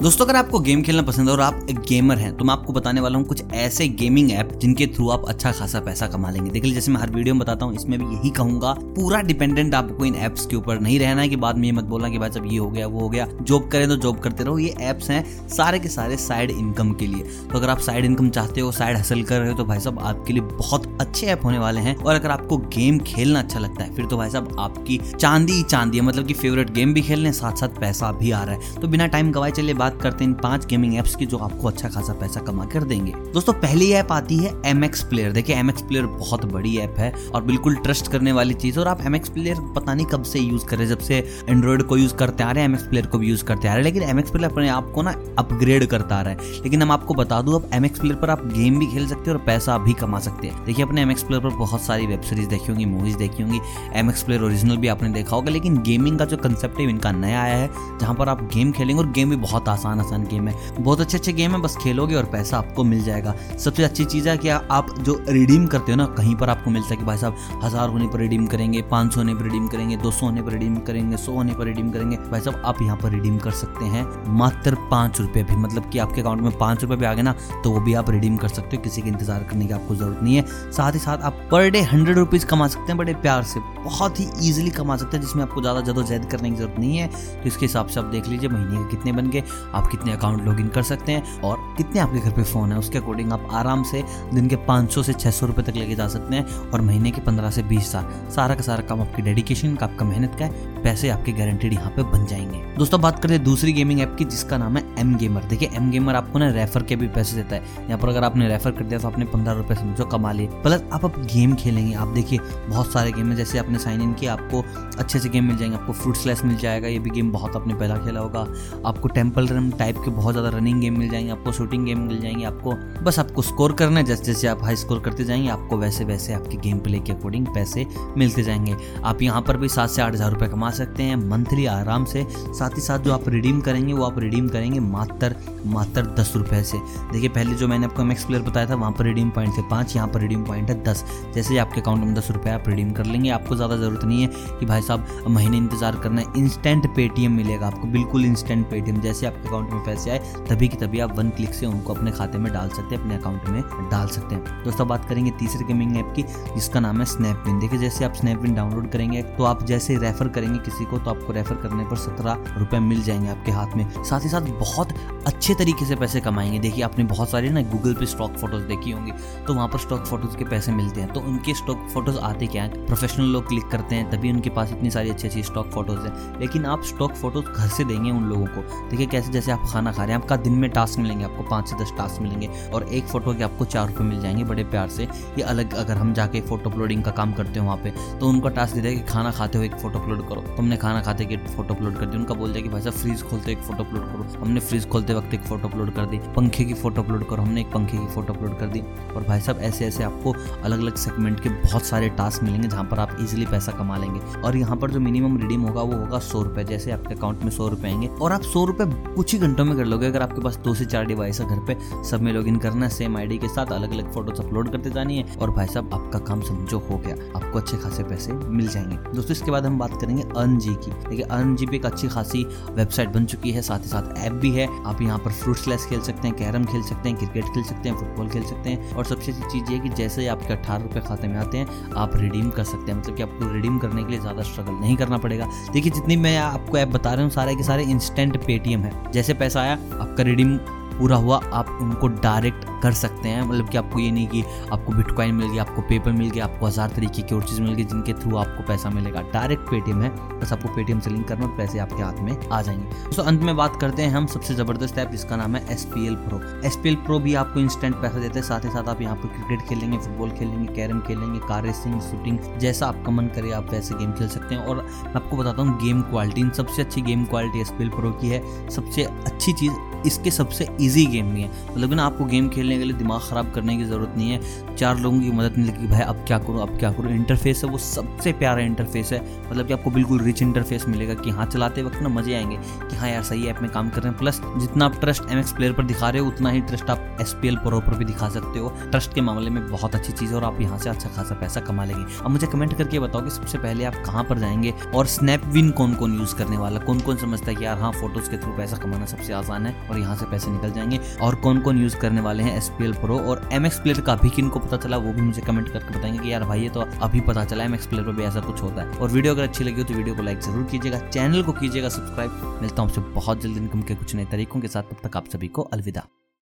दोस्तों, अगर आपको गेम खेलना पसंद है और आप एक गेमर हैं तो मैं आपको बताने वाला हूँ कुछ ऐसे गेमिंग ऐप जिनके थ्रू आप अच्छा खासा पैसा कमा लेंगे। देखिए जैसे मैं हर वीडियो में बताता हूँ, इसमें भी यही कहूँगा, पूरा डिपेंडेंट आपको इन एप्स के ऊपर नहीं रहना है कि बाद में ये मत बोलना कि भाई जब ये हो गया, वो हो गया। जॉब करें तो जॉब करते रहो, ये एप्स हैं सारे के सारे साइड इनकम के लिए। तो अगर आप साइड इनकम चाहते हो साइड हासिल कर रहे हो तो भाई साहब, आपके लिए बहुत अच्छे ऐप होने वाले हैं। और अगर आपको गेम खेलना अच्छा लगता है, फिर तो भाई साहब, आपकी चांदी चांदी है। मतलब की फेवरेट गेम भी खेलने साथ साथ पैसा भी आ रहा है। तो बिना टाइम गवाए चलिए बात करते हैं इन पाँच गेमिंग एप्स की जो आपको अच्छा खासा पैसा कमा कर देंगे। दोस्तों, पहली ऐप आती है एम एक्स प्लेयर देखिए एम एक्स प्लेयर बहुत बड़ी ऐप है और बिल्कुल ट्रस्ट करने वाली चीज़ और आप एम एक्स प्लेयर पता नहीं कब से यूज़ कर जब से एंड्रॉइड को यूज़ करते आ रहे हैं एम एक्स प्लेयर को भी यूज़ करते आ रहे हैं। लेकिन एम एक्स प्लेयर अपने आप को ना अपग्रेड करता आ रहा है। लेकिन हम आपको बता दू, अब एम एक्स प्लेयर पर आप गेम भी खेल सकते हैं और पैसा भी कमा सकते हैं। देखिए, अपने एम एक्स प्लेयर पर बहुत सारी वेब सीरीज़ देखी होंगी मूवीज़ देखी होंगी। एम एक्स प्लेयर ओरिजिनल भी आपने देखा होगा। लेकिन गेमिंग का जो कंसेप्ट है, इनका नया आया है, जहाँ पर आप गेम खेलेंगे और गेम भी बहुत आसान आसान आसान गेम है। बहुत अच्छे अच्छे गेम है, बस खेलोगे और पैसा आपको मिल जाएगा। सबसे अच्छी चीज़ है कि आप जो रिडीम करते हो ना, कहीं पर आपको मिलता है कि भाई साहब, हज़ार होने पर रिडीम करेंगे, पाँच सौ होने पर रिडीम करेंगे, दो सौ होने पर रिडीम करेंगे, सौ होने पर रिडीम करेंगे। भाई साहब, आप यहाँ पर रिडीम कर सकते हैं मात्र पाँच रुपये भी। मतलब कि आपके अकाउंट में पाँच रुपये भी आ गए ना तो वो भी आप रिडीम कर सकते हो। किसी के इंतज़ार करने की आपको ज़रूरत नहीं है। साथ ही साथ आप पर डे हंड्रेड रुपीज़ कमा सकते हैं, बड़े प्यार से। बहुत ही ईजिली कमा सकते हैं, जिसमें आपको ज़्यादा जदोजहद करने की ज़रूरत नहीं है। तो इसके हिसाब से आप देख लीजिए, महीने के कितने बन गए। आप कितने अकाउंट लॉग कर सकते हैं और कितने आपके घर पे फ़ोन है, उसके अकॉर्डिंग आप आराम से दिन के 500 से 600 रुपए तक लेके जा सकते हैं और महीने के 15 से 20 हज़ार सारा का सारा काम आपकी डेडिकेशन का, आपका मेहनत का है। पैसे आपके गारंटेड यहाँ पे बन जाएँगे। दोस्तों, बात करते हैं दूसरी गेमिंग ऐप की, जिसका नाम है एम गेमर देखिए एम गेमर आपको ना रेफर के भी पैसे देता है। यहाँ पर अगर आपने रेफर कर दिया तो आपने पंद्रह रुपए समझो कमा लिए। प्लस आप अब गेम खेलेंगे। आप देखिए, बहुत सारे गेम है। जैसे आपने साइन इन किया, आपको अच्छे से गेम मिल जाएँगे। आपको फ्रूट स्लैश मिल जाएगा। ये भी गेम बहुत आपने पहला खेला होगा। आपको टेंपल रन टाइप के बहुत ज़्यादा रनिंग गेम मिल जाएँगे। आपको शूटिंग गेम मिल जाएँगे। आपको बस आपको स्कोर करना है। जैसे जैसे आप हाई स्कोर करते जाएँगे, आपको वैसे वैसे आपके गेम प्ले के अकॉर्डिंग पैसे मिलते जाएँगे। आप यहाँ पर भी सात से आठ हज़ार रुपये कमा सकते हैं। मंथली आराम से, साथ ही साथ जो आप रिडीम करेंगे, वो आप रिडीम करेंगे। मात्र मात्र दस रुपये से। देखिए, पहले जो मैंने आपको मैक्स प्लेयर बताया था, वहाँ पर रिडीम पॉइंट थे पाँच, यहाँ पर रिडीम पॉइंट है दस। जैसे ही आपके अकाउंट में दस रुपये आप रिडीम कर लेंगे। आपको ज़्यादा ज़रूरत नहीं है कि भाई साहब, महीने इंतज़ार करना है। इंस्टेंट पेटीएम मिलेगा आपको, बिल्कुल इंस्टेंट पेटीएम जैसे आपके अकाउंट में पैसे आए, तभी की तभी आप वन क्लिक से उनको अपने खाते में डाल सकते हैं, अपने अकाउंट में डाल सकते हैं। दोस्तों बात करेंगे तीसरे गेमिंग ऐप की, जिसका नाम है स्नैपविन देखिए, जैसे आप स्नैपविन डाउनलोड करेंगे तो आप जैसे रेफर करेंगे किसी को तो आपको रेफर करने पर सत्रह रुपए मिल जाएँगे आपके हाथ में। साथ ही साथ बहुत अच्छे तरीके से पैसे कमाएँगे। देखिए, आपने बहुत सारे ना गूगल पे स्टॉक फ़ोटोज़ देखी होंगी तो वहाँ पर स्टॉक फ़ोटोज़ के पैसे मिलते हैं। तो उनके स्टॉक फ़ोटोज़ आते क्या है? प्रोफेशनल लोग क्लिक करते हैं, तभी उनके पास इतनी सारी अच्छी अच्छी स्टॉक फ़ोटोज़ हैं। लेकिन आप स्टॉक फ़ोटोज़ घर से देंगे उन लोगों को। देखिए, कैसे जैसे आप खाना खा रहे हैं, आपका दिन में टास्क मिलेंगे, आपको पाँच से दस टास्क मिलेंगे और एक फ़ोटो के आपको चार रुपये मिल जाएँगे बड़े प्यार से। ये अलग अगर हम जाके फ़ोटो अपलोडिंग का काम करते हो वहाँ पे तो उनका टास्क दे कि खाना खाते हो एक फ़ोटो अपलोड करो। तुमने खाना खाते कि फ़ोटो अपलोड कर दी उनका बोल दिया कि भाई साहब फ्रीज खोलते एक फ़ोटो अपलोड करो। हमने फ्रीज खोलते वक्त एक फ़ोटो अपलोड कर दी, पंखे की फ़ोटो अपलोड करो, हमने एक पंखे की फ़ोटो अपलोड कर दी। और भाई साहब, ऐसे ऐसे आपको अलग अलग सेगमेंट के बहुत सारे टास्क मिलेंगे जहाँ पर आप इजिली पैसा कमा लेंगे। और यहाँ पर जो मिनिमम रिडीम होगा, वो होगा सौ रुपए। जैसे आपके अकाउंट में सौ रुपए आएँगे और आप सौ रुपए कुछ ही घंटों में कर लोगे। अगर आपके पास दो से चार डिवाइस है घर पे, सब में लॉग इन करना है सेम आईडी के साथ अलग अलग फ़ोटोज़ अपलोड करते जानी है। और भाई साहब, आपका काम समझो हो गया। आपको अच्छे खासे पैसे मिल जाएँगे। दोस्तों, इसके बाद हम बात करेंगे अर्न जी की। देखिए अर्न जी भी एक अच्छी खासी वेबसाइट बन चुकी है, साथ ही साथ ऐप भी है। आप यहाँ पर फ्रूट स्लैस खेल सकते हैं, कैरम खेल सकते हैं क्रिकेट खेल सकते हैं फुटबॉल खेल सकते हैं और सबसे अच्छी चीज़ ये कि जैसे ही आपके अट्ठारह रुपये खाते में आते हैं, आप रिडीम कर सकते हैं। मतलब कि आपको रिडीम करने के लिए ज़्यादा स्ट्रगल नहीं करना पड़ेगा। देखिए, जितनी मैं आपको ऐप बता रहा हूँ, सारे के सारे इंस्टेंट पेटीएम है। जैसे पैसा आया, आपका रिडीम पूरा हुआ, आप उनको डायरेक्ट कर सकते हैं। मतलब कि आपको ये नहीं कि आपको बिटकॉइन मिल गया, आपको पेपर मिल गया, आपको हज़ार तरीके की और चीज़ मिल गई जिनके थ्रू आपको पैसा मिलेगा। डायरेक्ट पेटीएम है, बस आपको पेटीएम से लिंक करना और पैसे आपके हाथ में आ जाएँगे। तो अंत में बात करते हैं हम सबसे ज़बरदस्त ऐप जिसका नाम है S P L pro S P L pro भी आपको इंस्टेंट पैसा देते हैं, साथ ही साथ आप यहाँ पर क्रिकेट खेलेंगे फुटबॉल खेलेंगे कैरम खेलेंगे कार रेसिंग शूटिंग जैसा आपका मन करे आप वैसे गेम खेल सकते हैं। और मैं आपको बताता हूँ गेम क्वालिटी इन सबसे अच्छी game quality S P L pro की है। सबसे अच्छी चीज़ इसके सबसे ईजी गेम भी है। मतलब ना, आपको गेम खेलने के लिए दिमाग ख़राब करने की ज़रूरत नहीं है। चार लोगों की मदद नहीं लगी भाई, अब क्या करूँ, अब क्या करूँ। इंटरफेस है, वो सबसे प्यारा इंटरफेस है। मतलब कि आपको बिल्कुल रिच इंटरफेस मिलेगा कि हाँ चलाते वक्त ना मज़े आएँगे कि हाँ यार, सही ऐप में काम कर रहे हैं। प्लस जितना आप ट्रस्ट एम प्लेयर पर दिखा रहे हो, उतना ही ट्रस्ट आप एस पी पर भी दिखा सकते हो। ट्रस्ट के मामले में बहुत अच्छी चीज़ है और आप यहाँ से अच्छा खासा पैसा कमा लेंगे। अब मुझे कमेंट करके बताओ कि सबसे पहले आप कहाँ पर जाएँगे और स्नैपविन कौन कौन यूज़ करने वाला कौन कौन समझता है कि यार हाँ फ़ोटोज़ के थ्रू पैसा कमाना सबसे आसान है और यहाँ से पैसे निकल जाएँगे। और कौन कौन यूज़ करने वाले हैं एस प्रो और एम एक्स प्लेयर का भी किन को पता चला, वो भी मुझे कमेंट करके बताएँगे कि यार भाई ये तो अभी पता चला एम एक्स प्लेयर पर भी ऐसा कुछ होता है। और वीडियो अगर अच्छी लगी हो तो वीडियो को लाइक ज़रूर कीजिएगा चैनल को कीजिएगा सब्सक्राइब मिलता हूँ आपसे बहुत जल्दी इनकम के कुछ नए तरीकों के साथ, तब तक आप सभी को अलविदा।